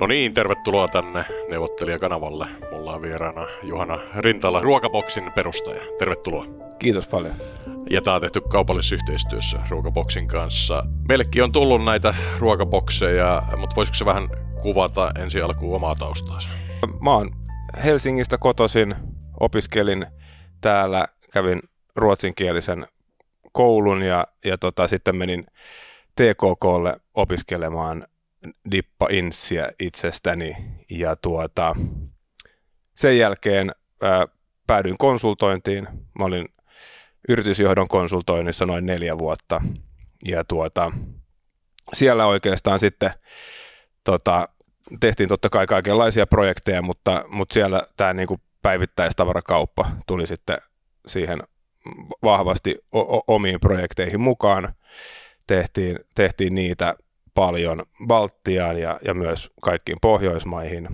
No niin, tervetuloa tänne neuvottelijakanavalle. Mulla on vieraana Juhana Rintala, Ruokaboksin perustaja. Tervetuloa. Kiitos paljon. Ja tämä on tehty kaupallisessa yhteistyössä Ruokaboksin kanssa. Meillekin on tullut näitä ruokabokseja, mutta voisiko se vähän kuvata ensi alkuun omaa taustaansa? Mä oon Helsingistä kotoisin, opiskelin täällä, kävin ruotsinkielisen koulun ja, ja tota, sitten menin TKKlle opiskelemaan dippa insiä itsestäni ja tuota, sen jälkeen ää, päädyin konsultointiin. Mä olin yritysjohdon konsultoinnissa noin neljä vuotta ja tuota, siellä oikeastaan sitten tota, tehtiin totta kai kaikenlaisia projekteja, mutta, mutta siellä tämä niinku päivittäistavarakauppa tuli sitten siihen vahvasti o- omiin projekteihin mukaan. Tehtiin, tehtiin niitä paljon Baltiaan ja, ja myös kaikkiin Pohjoismaihin.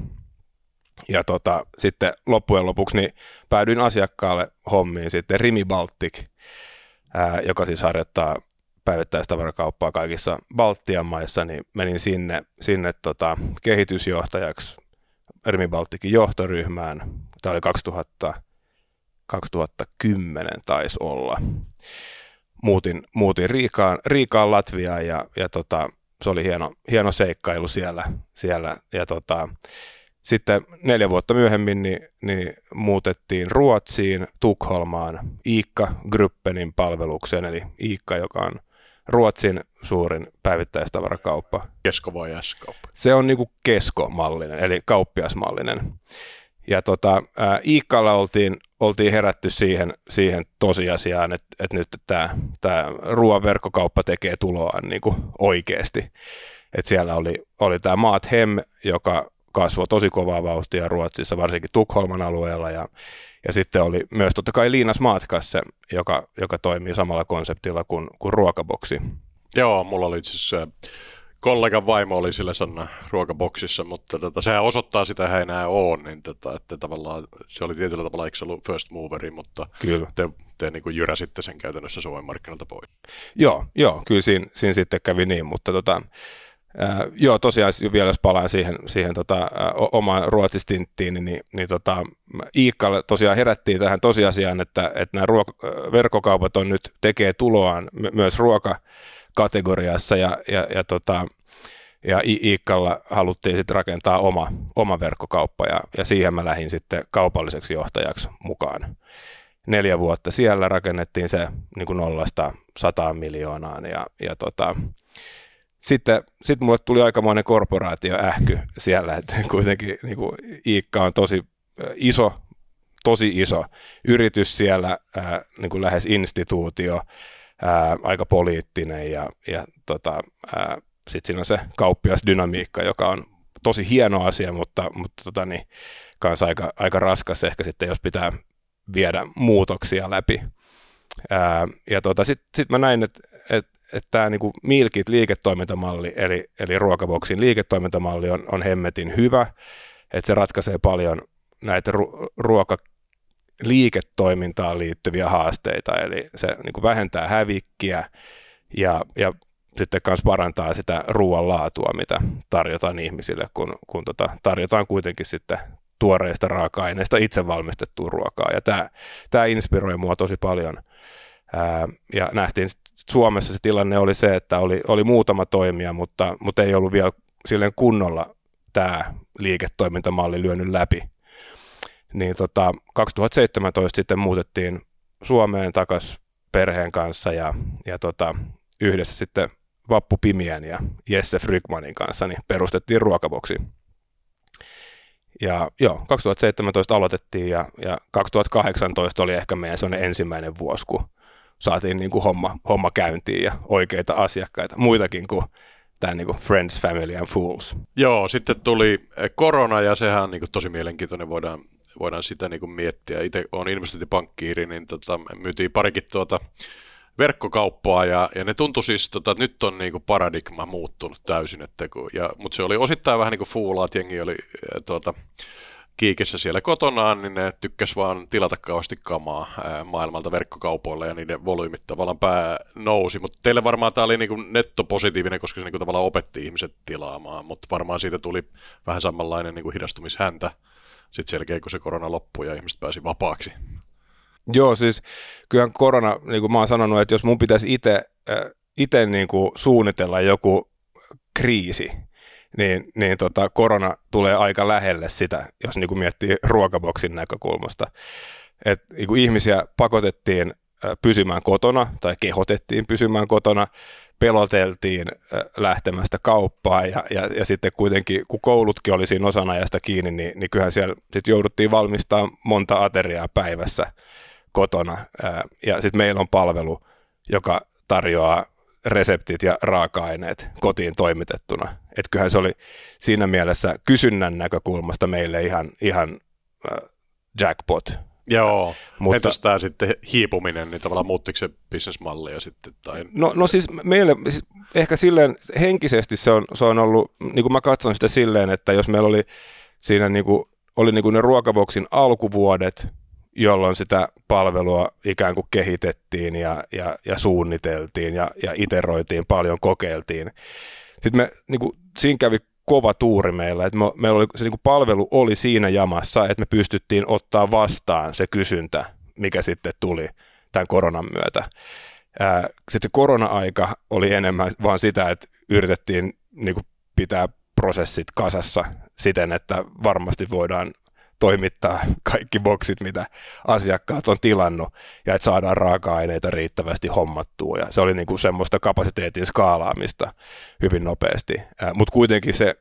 Ja tota, sitten loppujen lopuksi niin päädyin asiakkaalle hommiin sitten Rimi Baltic, ää, joka siis harjoittaa päivittäistavarakauppaa kaikissa Baltian maissa, niin menin sinne, sinne tota, kehitysjohtajaksi Rimi Baltikin johtoryhmään. Tämä oli 2000, 2010 taisi olla. Muutin, muutin Riikaan, Riikaan Latviaan ja, ja tota, se oli hieno, hieno seikkailu siellä. siellä. Ja tota, sitten neljä vuotta myöhemmin niin, niin muutettiin Ruotsiin, Tukholmaan, Iikka Gruppenin palvelukseen, eli Iikka, joka on Ruotsin suurin päivittäistavarakauppa. Kesko vai S-kauppa? Se on niinku keskomallinen, eli kauppiasmallinen. Ja tota, ää, Iikkalla oltiin, oltiin herätty siihen, siihen tosiasiaan, että, että nyt tämä, tämä ruoan verkkokauppa tekee tuloaan niin kuin oikeasti. Että siellä oli, oli tämä Maat Hem, joka kasvoi tosi kovaa vauhtia Ruotsissa, varsinkin Tukholman alueella, ja, ja sitten oli myös totta kai Liinas Maatkasse, joka, joka toimii samalla konseptilla kuin, kuin ruokaboksi. Joo, mulla oli itse kollegan vaimo oli sillä Sanna ruokaboksissa, mutta tota, sehän osoittaa sitä hän enää on, niin tota, että tavallaan se oli tietyllä tavalla, eikö se ollut first moveri, mutta kyllä. te, te niin kuin jyräsitte sen käytännössä Suomen markkinoilta pois. Joo, joo kyllä siinä, siinä sitten kävi niin, mutta tota, äh, joo, tosiaan vielä jos palaan siihen, siihen tota, äh, omaan ruotsistinttiin, niin, niin, niin tota, Iikkalle tosiaan herättiin tähän tosiasiaan, että, että nämä ruok- verkkokaupat on nyt tekee tuloaan myös ruoka kategoriassa ja, ja, ja, tota, ja Iikkalla haluttiin sitten rakentaa oma, oma verkkokauppa ja, ja siihen mä lähdin sitten kaupalliseksi johtajaksi mukaan. Neljä vuotta siellä rakennettiin se niin kuin nollasta sataan miljoonaan ja, ja tota, sitten sit mulle tuli aikamoinen korporaatioähky siellä, että kuitenkin niin kuin Iikka on tosi iso, tosi iso yritys siellä, ää, niin kuin lähes instituutio, ää, aika poliittinen ja, ja tota, sitten siinä on se kauppiasdynamiikka, joka on tosi hieno asia, mutta, mutta tota, niin, kanssa aika, aika raskas ehkä sitten, jos pitää viedä muutoksia läpi. Ää, ja tota, sitten sit mä näin, että et, et tämä niinku Milkit liiketoimintamalli, eli, eli ruokaboksin liiketoimintamalli on, on hemmetin hyvä, että se ratkaisee paljon näitä ru- ruoka liiketoimintaan liittyviä haasteita, eli se niin vähentää hävikkiä ja, ja sitten myös parantaa sitä ruoan laatua, mitä tarjotaan ihmisille, kun, kun tota, tarjotaan kuitenkin sitten tuoreista raaka-aineista itse valmistettua ruokaa. Ja tämä, tämä inspiroi mua tosi paljon. Ää, ja nähtiin Suomessa se tilanne oli se, että oli, oli muutama toimija, mutta, mutta ei ollut vielä silleen kunnolla tämä liiketoimintamalli lyönyt läpi niin tota, 2017 sitten muutettiin Suomeen takaisin perheen kanssa ja, ja tota, yhdessä sitten Vappu Pimiän ja Jesse Frykmanin kanssa niin perustettiin ruokaboksi. Ja joo, 2017 aloitettiin ja, ja 2018 oli ehkä meidän ensimmäinen vuosi, kun saatiin niin kuin homma, homma käyntiin ja oikeita asiakkaita, muitakin kuin tämä niin kuin Friends, Family and Fools. Joo, sitten tuli korona ja sehän on niin kuin tosi mielenkiintoinen, voidaan voidaan sitä niin kuin miettiä. Itse olen investointipankkiiri, niin tota, myytiin parikin tuota verkkokauppaa ja, ja ne tuntui siis, tota, että nyt on niin kuin paradigma muuttunut täysin, että kun, ja, mutta se oli osittain vähän niin kuin fuulaa, että jengi oli tuota, kiikessä siellä kotonaan, niin ne tykkäs vaan tilata kauheasti kamaa maailmalta verkkokaupoille ja niiden volyymit tavallaan pää nousi, mutta teille varmaan tämä oli niinku nettopositiivinen, koska se niinku tavallaan opetti ihmiset tilaamaan, mutta varmaan siitä tuli vähän samanlainen niinku hidastumishäntä sitten selkeä, kun se korona loppui ja ihmiset pääsi vapaaksi. Joo, siis kyllähän korona, niin kuin mä oon sanonut, että jos mun pitäisi itse itse niin kuin suunnitella joku kriisi, niin, niin tota, korona tulee aika lähelle sitä, jos niin kuin miettii ruokaboksin näkökulmasta. Et, niin kuin ihmisiä pakotettiin pysymään kotona tai kehotettiin pysymään kotona, peloteltiin lähtemästä kauppaan ja, ja, ja sitten kuitenkin, kun koulutkin oli siinä osan ajasta kiinni, niin, niin kyllähän siellä sit jouduttiin valmistamaan monta ateriaa päivässä kotona. Ja sitten meillä on palvelu, joka tarjoaa reseptit ja raaka-aineet kotiin toimitettuna. Että kyllähän se oli siinä mielessä kysynnän näkökulmasta meille ihan, ihan äh, jackpot. Joo, mutta entäs tämä sitten hiipuminen, niin tavallaan muuttiko se bisnesmallia sitten? Tai... No, no siis meille, siis ehkä silleen henkisesti se on, se on ollut, niin kuin mä katson sitä silleen, että jos meillä oli siinä niin kuin, oli niin kuin ne ruokaboksin alkuvuodet, jolloin sitä palvelua ikään kuin kehitettiin ja, ja, ja suunniteltiin ja, ja iteroitiin paljon, kokeiltiin. Sitten me, niin kuin, siinä kävi kova tuuri meillä, että me, meillä oli, se niin kuin palvelu oli siinä jamassa, että me pystyttiin ottaa vastaan se kysyntä, mikä sitten tuli tämän koronan myötä. Sitten se korona-aika oli enemmän vaan sitä, että yritettiin niin kuin pitää prosessit kasassa siten, että varmasti voidaan toimittaa kaikki boksit, mitä asiakkaat on tilannut, ja että saadaan raaka-aineita riittävästi hommattua. Ja se oli niin kuin semmoista kapasiteetin skaalaamista hyvin nopeasti. Mutta kuitenkin se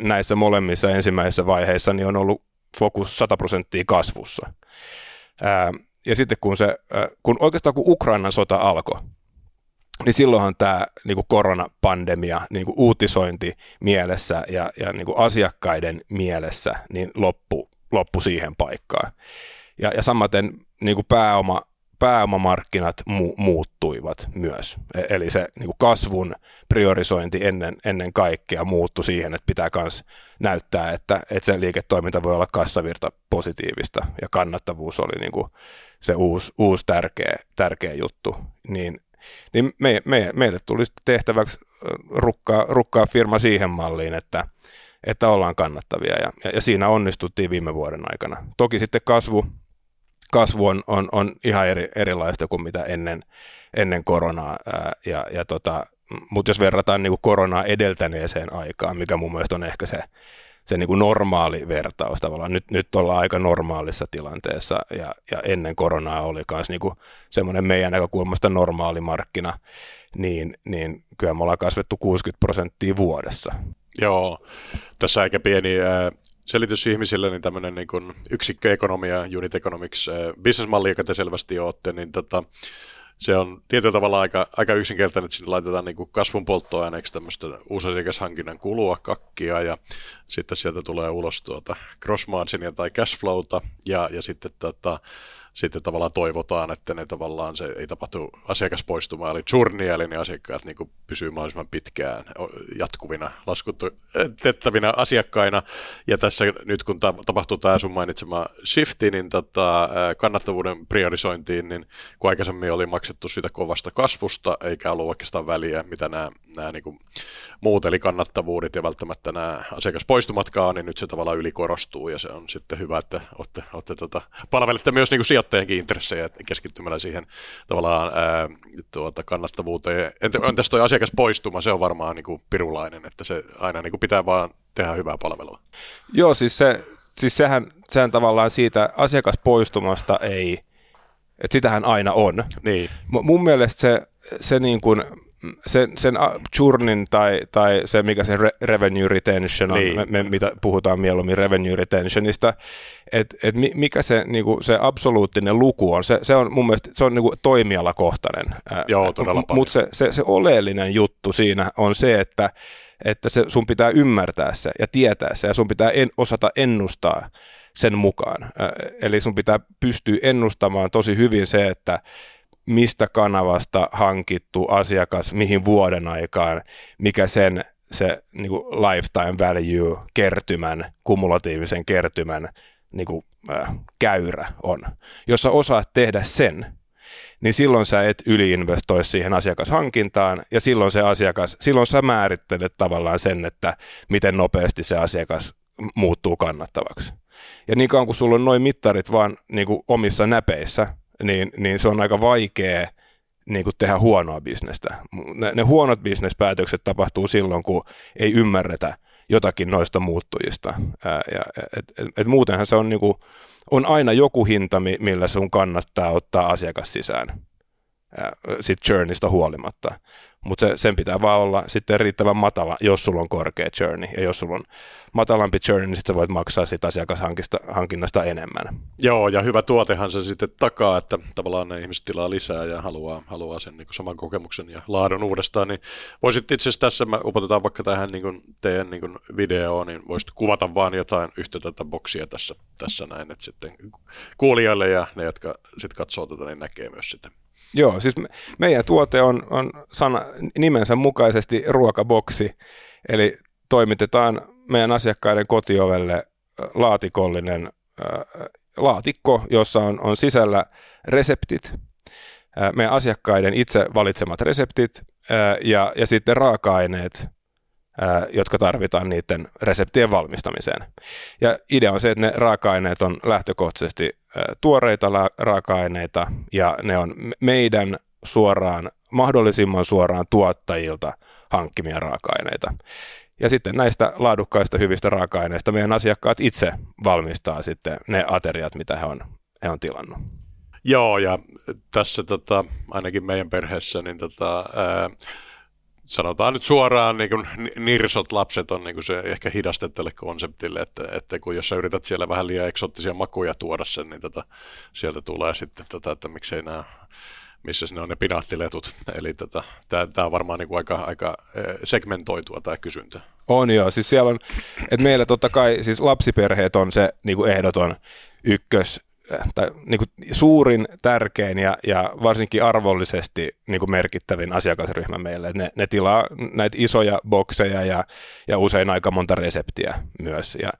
näissä molemmissa ensimmäisissä vaiheissa niin on ollut fokus 100 prosenttia kasvussa. ja sitten kun, se, kun oikeastaan kun Ukrainan sota alkoi, niin silloinhan tämä niin kuin koronapandemia niin kuin uutisointi mielessä ja, ja niin kuin asiakkaiden mielessä niin loppu loppu siihen paikkaan. Ja, ja samaten niin kuin pääoma, pääomamarkkinat mu- muuttuivat myös. E, eli se niin kuin kasvun priorisointi ennen, ennen kaikkea muuttui siihen, että pitää myös näyttää, että, että se liiketoiminta voi olla kassavirta positiivista ja kannattavuus oli niin kuin se uusi, uusi tärkeä, tärkeä juttu. Niin, niin me, me, meille tuli tehtäväksi rukkaa, rukkaa firma siihen malliin, että, että ollaan kannattavia ja, ja, siinä onnistuttiin viime vuoden aikana. Toki sitten kasvu, kasvu on, on, on ihan eri, erilaista kuin mitä ennen, ennen koronaa, ja, ja tota, mutta jos verrataan niin kuin koronaa edeltäneeseen aikaan, mikä mun mielestä on ehkä se, se niin kuin normaali vertaus tavallaan. Nyt, nyt ollaan aika normaalissa tilanteessa ja, ja ennen koronaa oli myös niin semmoinen meidän näkökulmasta normaali markkina, niin, niin kyllä me ollaan kasvettu 60 prosenttia vuodessa. Joo, tässä aika pieni äh, selitys ihmisille, niin tämmöinen niin yksikköekonomia, unit economics, äh, businessmalli, joka te selvästi olette, niin tota, se on tietyllä tavalla aika, aika yksinkertainen, että sinne laitetaan niin kasvun polttoaineeksi tämmöistä uusasiakashankinnan kulua, kakkia, ja sitten sieltä tulee ulos tuota cross tai cash flowta, ja, ja sitten tota, sitten tavallaan toivotaan, että ne tavallaan se ei tapahtu asiakaspoistumaa, eli churnia, eli ne asiakkaat niin pysyy mahdollisimman pitkään jatkuvina laskutettavina asiakkaina. Ja tässä nyt kun ta- tapahtuu tämä sun mainitsema shifti, niin tota, kannattavuuden priorisointiin, niin kun aikaisemmin oli maksettu siitä kovasta kasvusta, eikä ollut oikeastaan väliä, mitä nämä, nämä niin kuin muut, eli kannattavuudet ja välttämättä nämä asiakaspoistumatkaan, niin nyt se tavallaan ylikorostuu, ja se on sitten hyvä, että olette, olette tota, palvelette myös niin kuin sijoittajienkin intressejä keskittymällä siihen tavallaan ää, tuota, kannattavuuteen. Entäs tuo asiakaspoistuma, se on varmaan niin kuin pirulainen, että se aina niin kuin pitää vaan tehdä hyvää palvelua. Joo, siis, se, siis sehän, sehän tavallaan siitä asiakaspoistumasta ei, että sitähän aina on. Niin. M- mun mielestä se, se niin kuin, sen, sen churnin tai, tai se, mikä se re, revenue retention on, niin. me, me, mitä puhutaan mieluummin revenue retentionista, että et mikä se, niinku, se absoluuttinen luku on, se, se on mun mielestä se on niinku toimialakohtainen. Joo, todella M- Mutta se, se, se oleellinen juttu siinä on se, että että se, sun pitää ymmärtää se ja tietää se ja sun pitää en, osata ennustaa sen mukaan. Eli sun pitää pystyä ennustamaan tosi hyvin se, että mistä kanavasta hankittu asiakas, mihin vuoden aikaan, mikä sen se niin kuin lifetime value kertymän, kumulatiivisen kertymän niin kuin, äh, käyrä on. Jos sä osaat tehdä sen, niin silloin sä et yliinvestoi siihen asiakashankintaan ja silloin se asiakas, silloin sä määrittelet tavallaan sen, että miten nopeasti se asiakas muuttuu kannattavaksi. Ja niin kauan kun sulla on noin mittarit vaan niin kuin omissa näpeissä, niin, niin se on aika vaikea niin kuin tehdä huonoa bisnestä. Ne, ne huonot bisnespäätökset tapahtuu silloin, kun ei ymmärretä jotakin noista muuttujista. Ää, ja, et, et, et muutenhan se on, niin kuin, on aina joku hinta, millä sun kannattaa ottaa asiakas sisään sit churnista huolimatta. Mutta se, sen pitää vaan olla sitten riittävän matala, jos sulla on korkea churni. Ja jos sulla on matalampi churni, niin sitten sä voit maksaa siitä asiakashankinnasta enemmän. Joo, ja hyvä tuotehan se sitten takaa, että tavallaan ne ihmiset tilaa lisää ja haluaa, haluaa sen niin saman kokemuksen ja laadun uudestaan. Niin voisit itse asiassa tässä, me upotetaan vaikka tähän niin kuin teidän niin kuin videoon, niin voisit kuvata vaan jotain yhtä tätä boksia tässä, tässä näin, että sitten kuulijoille ja ne, jotka sitten katsoo tätä, niin näkee myös sitä Joo, siis meidän tuote on, on sana, nimensä mukaisesti ruokaboksi, eli toimitetaan meidän asiakkaiden kotiovelle laatikollinen äh, laatikko, jossa on, on sisällä reseptit, äh, meidän asiakkaiden itse valitsemat reseptit äh, ja, ja sitten raaka-aineet, jotka tarvitaan niiden reseptien valmistamiseen. Ja idea on se, että ne raaka-aineet on lähtökohtaisesti tuoreita raaka-aineita ja ne on meidän suoraan, mahdollisimman suoraan tuottajilta hankkimia raaka-aineita. Ja sitten näistä laadukkaista hyvistä raaka-aineista meidän asiakkaat itse valmistaa sitten ne ateriat, mitä he on, he on tilannut. Joo, ja tässä tota, ainakin meidän perheessä, niin tota, ää, sanotaan nyt suoraan, niin kuin nirsot lapset on niin kuin se ehkä hidaste tälle konseptille, että, että kun jos sä yrität siellä vähän liian eksoottisia makuja tuoda sen, niin tota, sieltä tulee sitten, tota, että miksei nämä missä ne on ne pinaattiletut. Eli tota, tämä on varmaan niin kuin aika, aika segmentoitua tämä kysyntä. On joo, siis siellä on, että meillä totta kai siis lapsiperheet on se niin kuin ehdoton ykkös tai niin kuin suurin, tärkein ja, ja varsinkin arvollisesti niin kuin merkittävin asiakasryhmä meille. Ne, ne tilaa näitä isoja bokseja ja, ja usein aika monta reseptiä myös. Ja,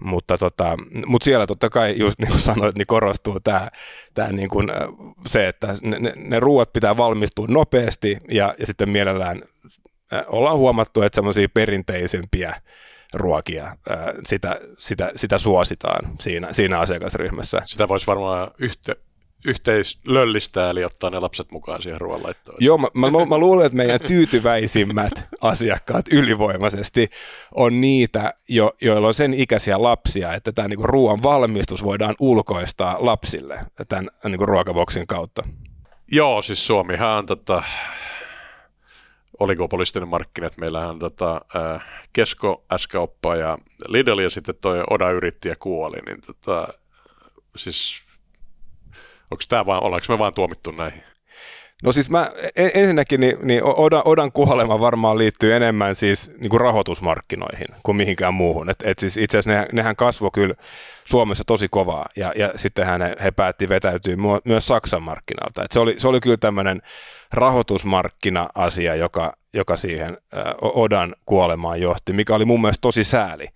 mutta, tota, mutta siellä totta kai, just niin kuin sanoit, niin korostuu tämä, tämä niin kuin, se, että ne, ne, ruuat pitää valmistua nopeasti ja, ja sitten mielellään ollaan huomattu, että semmoisia perinteisempiä ruokia, sitä, sitä, sitä suositaan siinä, siinä asiakasryhmässä. Sitä voisi varmaan yhte, yhteislöllistää, eli ottaa ne lapset mukaan siihen ruoanlaittoon. Joo, mä, mä, mä luulen, että meidän tyytyväisimmät asiakkaat ylivoimaisesti on niitä, jo, joilla on sen ikäisiä lapsia, että tämä niinku ruoan valmistus voidaan ulkoistaa lapsille tämän niinku ruokaboksin kautta. Joo, siis Suomihan on tota, oligopolistinen markkinat. Meillähän on tota, äh, Kesko, s ja Lidl ja sitten toi Oda yritti ja kuoli. Niin tota, siis, onko tämä vaan, ollaanko me vaan tuomittu näihin? No siis mä ensinnäkin niin, niin Odan, Odan kuolema varmaan liittyy enemmän siis niin kuin rahoitusmarkkinoihin kuin mihinkään muuhun. Et, et siis itse asiassa nehän, nehän kasvoi kyllä Suomessa tosi kovaa ja, ja sittenhän he, he päätti vetäytyä myös Saksan markkinalta. Et se, oli, se oli kyllä tämmöinen rahoitusmarkkina-asia, joka, joka siihen Odan kuolemaan johti, mikä oli mun mielestä tosi sääli.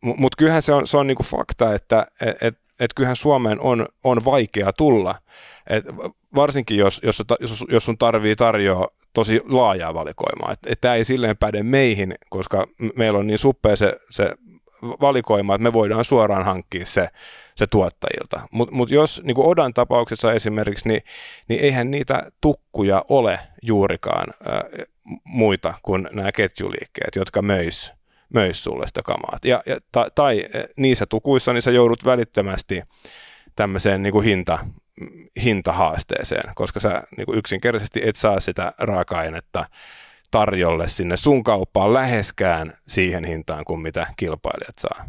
Mutta kyllähän se on, se on niinku fakta, että et, et, et kyllähän Suomeen on, on vaikea tulla. Et varsinkin jos, jos, jos, jos sun tarvii tarjoa tosi laajaa valikoimaa. Että tämä ei silleen päde meihin, koska meillä on niin suppea se, se valikoima, että me voidaan suoraan hankkia se, se tuottajilta. Mutta mut jos niin kuin Odan tapauksessa esimerkiksi, niin, niin eihän niitä tukkuja ole juurikaan äh, muita kuin nämä ketjuliikkeet, jotka möis, möis sulle sitä kamaa. Ja, ja, ta, tai niissä tukuissa niin sä joudut välittömästi tämmöiseen niin kuin hinta, hintahaasteeseen, koska sä niin kuin yksinkertaisesti et saa sitä raaka-ainetta tarjolle sinne sun kauppaan läheskään siihen hintaan kuin mitä kilpailijat saa.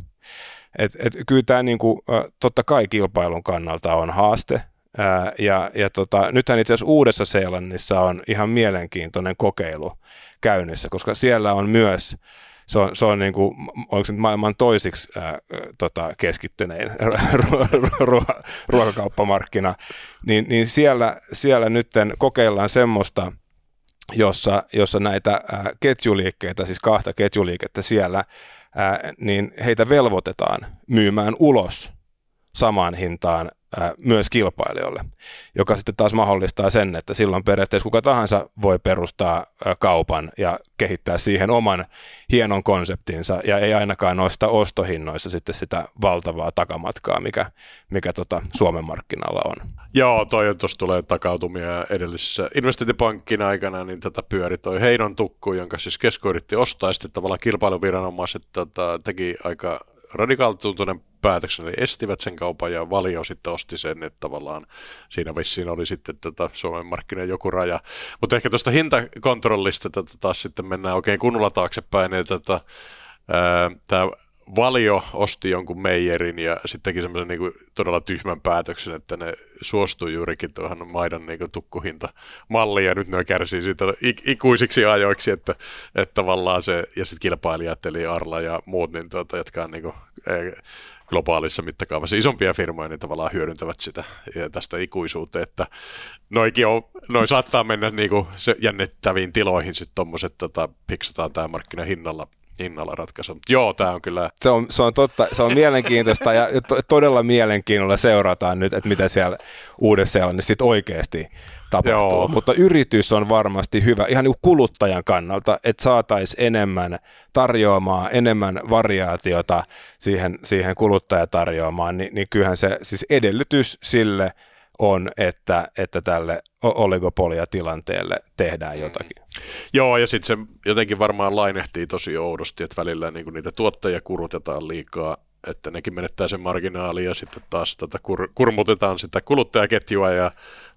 Et, et, kyllä tämä niinku, totta kai kilpailun kannalta on haaste, Ää, ja, ja tota, nythän itse asiassa Uudessa Seelannissa on ihan mielenkiintoinen kokeilu käynnissä, koska siellä on myös se on, se on niin kuin, onko se maailman toisiksi ää, tota, keskittynein ruokakauppamarkkina, niin, niin siellä, siellä nyt kokeillaan semmoista jossa, jossa näitä ää, ketjuliikkeitä, siis kahta ketjuliikettä siellä, ää, niin heitä velvoitetaan myymään ulos samaan hintaan myös kilpailijoille, joka sitten taas mahdollistaa sen, että silloin periaatteessa kuka tahansa voi perustaa kaupan ja kehittää siihen oman hienon konseptinsa ja ei ainakaan noista ostohinnoissa sitten sitä valtavaa takamatkaa, mikä, mikä tota Suomen markkinalla on. Joo, toi tuossa tulee takautumia edellisessä investointipankin aikana, niin tätä pyöri toi Heinon tukku, jonka siis Kesko yritti ostaa, ja sitten tavallaan kilpailuviranomaiset tota, teki aika radikaalituntuinen päätöksen, eli estivät sen kaupan ja Valio sitten osti sen, että tavallaan siinä vissiin oli sitten tota Suomen markkinan joku raja. Mutta ehkä tuosta hintakontrollista tota, taas sitten mennään oikein kunnolla taaksepäin, että tota, tämä Valio osti jonkun Meijerin ja sitten teki semmoisen niin todella tyhmän päätöksen, että ne suostui juurikin tuohon maidon niin tukkuhinta malliin ja nyt ne kärsii siitä ikuisiksi ajoiksi, että, että tavallaan se, ja sitten kilpailijat eli Arla ja muut, niin tuota, jotka on niin kuin, globaalissa mittakaavassa. Isompia firmoja, niin tavallaan hyödyntävät sitä ja tästä ikuisuuteen, että noikin on, noin saattaa mennä niin kuin jännittäviin tiloihin sitten tuommoiset, tota, piksataan tämä markkina hinnalla ratkaisu. Mutta joo, tämä on kyllä... Se on, se on totta, se on mielenkiintoista ja to, todella mielenkiinnolla seurataan nyt, että mitä siellä Uudessa-Seelannissa sitten oikeasti tapahtuu. Joo. Mutta yritys on varmasti hyvä ihan niin kuluttajan kannalta, että saataisiin enemmän tarjoamaan, enemmän variaatiota siihen, siihen kuluttajatarjoamaan, niin, niin kyllähän se siis edellytys sille on, että, että tälle oligopoliatilanteelle tehdään jotakin. Joo, ja sitten se jotenkin varmaan lainehtii tosi oudosti, että välillä niin niitä tuottajia kurutetaan liikaa että nekin menettää sen marginaalin ja sitten taas tätä kur, kurmutetaan sitä kuluttajaketjua ja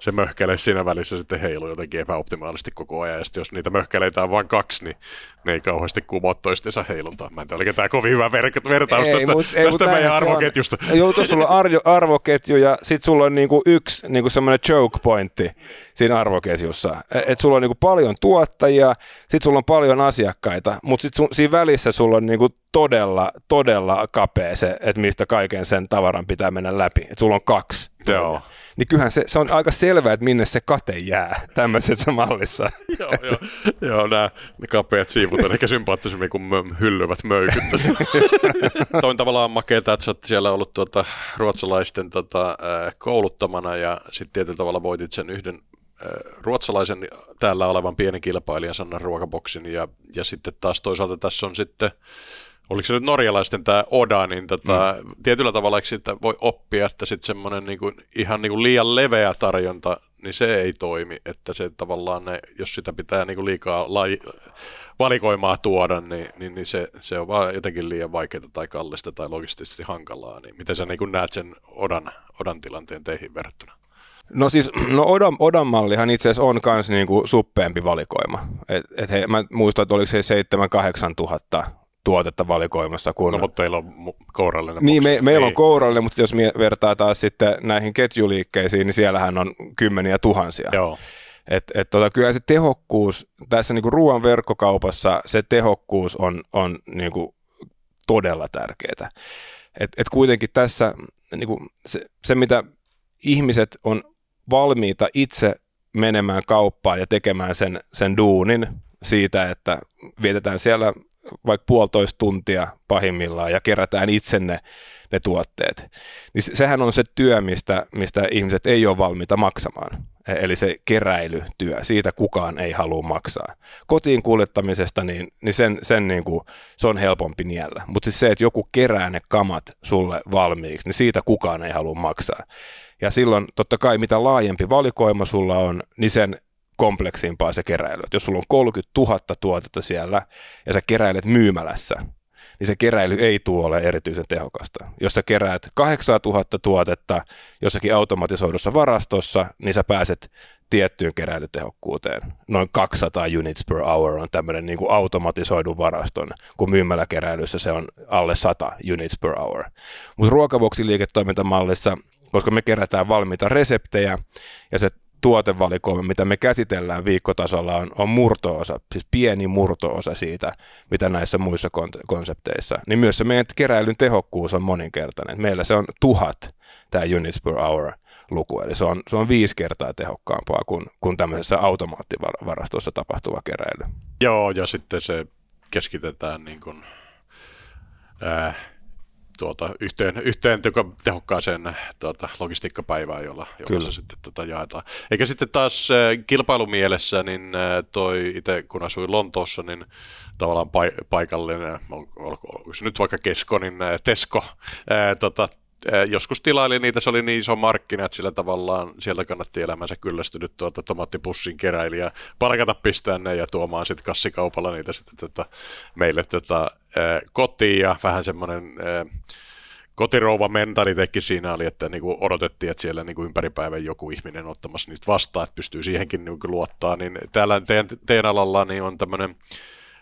se möhkäle siinä välissä sitten heiluu jotenkin epäoptimaalisesti koko ajan. Ja sitten jos niitä möhkäleitä on vain kaksi, niin ne ei kauheasti kumoa toistensa heiluntaa. Mä en tiedä, oliko tämä kovin hyvä ver- vertaus ei, tästä, mut, ei, tästä meidän arvoketjusta. On, joo, tuossa sulla on arjo, arvoketju ja sitten sulla on niinku yksi niinku semmoinen choke pointti siinä arvoketjussa. Että et sulla on niinku paljon tuottajia, sitten sulla on paljon asiakkaita, mutta sitten siinä välissä sulla on niinku todella, todella kapea se, että mistä kaiken sen tavaran pitää mennä läpi. Että sulla on kaksi. Joo. Niin kyllähän se, se on aika selvää, että minne se kate jää tämmöisessä mallissa. joo, joo, joo nämä ne kapeat siivut on ehkä sympaattisemmin kuin mö, hyllyvät möykyt Toin tavallaan makeeta, että sä oot siellä ollut tuota, ruotsalaisten tota, kouluttamana ja sitten tietyllä tavalla voitit sen yhden ruotsalaisen täällä olevan pienen kilpailijan Sanna Ruokaboksin ja, ja sitten taas toisaalta tässä on sitten oliko se nyt norjalaisten tämä Oda, niin tota, mm. tietyllä tavalla eikö siitä voi oppia, että sitten semmoinen niinku, ihan niinku liian leveä tarjonta, niin se ei toimi, että se tavallaan, ne, jos sitä pitää niinku liikaa lai, valikoimaa tuoda, niin, niin, niin se, se on vaan jotenkin liian vaikeaa tai kallista tai logistisesti hankalaa, niin miten sä niinku näet sen Odan, Odan tilanteen teihin verrattuna? No siis, no Odan, Odan mallihan itse asiassa on myös niinku suppeempi valikoima. Et, et he, mä muistan, että oliko se 7-8 tuhatta tuotetta valikoimassa. Kun... No, mutta teillä on kourallinen. Niin, me, meillä niin. on kourallinen, mutta jos me vertaa taas sitten näihin ketjuliikkeisiin, niin siellähän on kymmeniä tuhansia. Joo. Et, et tota, kyllä se tehokkuus, tässä niinku ruoan verkkokaupassa se tehokkuus on, on niinku todella tärkeää. Et, et kuitenkin tässä niinku se, se, mitä ihmiset on valmiita itse menemään kauppaan ja tekemään sen, sen duunin siitä, että vietetään siellä vaikka puolitoista tuntia pahimmillaan ja kerätään itse ne, ne tuotteet, niin sehän on se työ, mistä, mistä ihmiset ei ole valmiita maksamaan. E, eli se keräilytyö, siitä kukaan ei halua maksaa. Kotiin kuljettamisesta, niin, niin sen, sen niin kuin, se on helpompi niellä. Mutta siis se, että joku kerää ne kamat sulle valmiiksi, niin siitä kukaan ei halua maksaa. Ja silloin totta kai mitä laajempi valikoima sulla on, niin sen kompleksimpaa se keräily. Et jos sulla on 30 000 tuotetta siellä ja sä keräilet myymälässä, niin se keräily ei tule ole erityisen tehokasta. Jos sä keräät 8000 tuotetta jossakin automatisoidussa varastossa, niin sä pääset tiettyyn keräilytehokkuuteen. Noin 200 units per hour on tämmöinen niin automatisoidun varaston, kun myymäläkeräilyssä se on alle 100 units per hour. Mutta ruokaboksin liiketoimintamallissa koska me kerätään valmiita reseptejä ja se tuotevalikoima, mitä me käsitellään viikkotasolla, on, on murtoosa, siis pieni murtoosa siitä, mitä näissä muissa konsepteissa. Niin myös se meidän keräilyn tehokkuus on moninkertainen. Meillä se on tuhat, tämä units per hour luku. Eli se on, se on viisi kertaa tehokkaampaa kuin, kuin tämmöisessä automaattivarastossa tapahtuva keräily. Joo, ja sitten se keskitetään niin kuin, ää, tuota, yhteen, yhteen tehokkaaseen tuota, logistiikkapäivään, jolla, jolla se sitten tota, jaetaan. Eikä sitten taas äh, kilpailumielessä, niin äh, toi itse kun asuin Lontoossa, niin tavallaan pa- paikallinen, on, onko se nyt vaikka Kesko, niin äh, Tesko, äh, tota, joskus tilaili niitä, se oli niin iso markkina, että sillä tavallaan sieltä kannatti elämänsä kyllästynyt tuota tomaattipussin keräilijä palkata pistää ne ja tuomaan sitten kassikaupalla niitä sitten tota, meille tota, kotiin ja vähän semmoinen kotirouva mentaliteekki siinä oli, että niinku odotettiin, että siellä niinku ympäripäivän joku ihminen ottamassa niitä vastaan, että pystyy siihenkin niinku luottaa, niin täällä teidän, teidän alalla niin on tämmöinen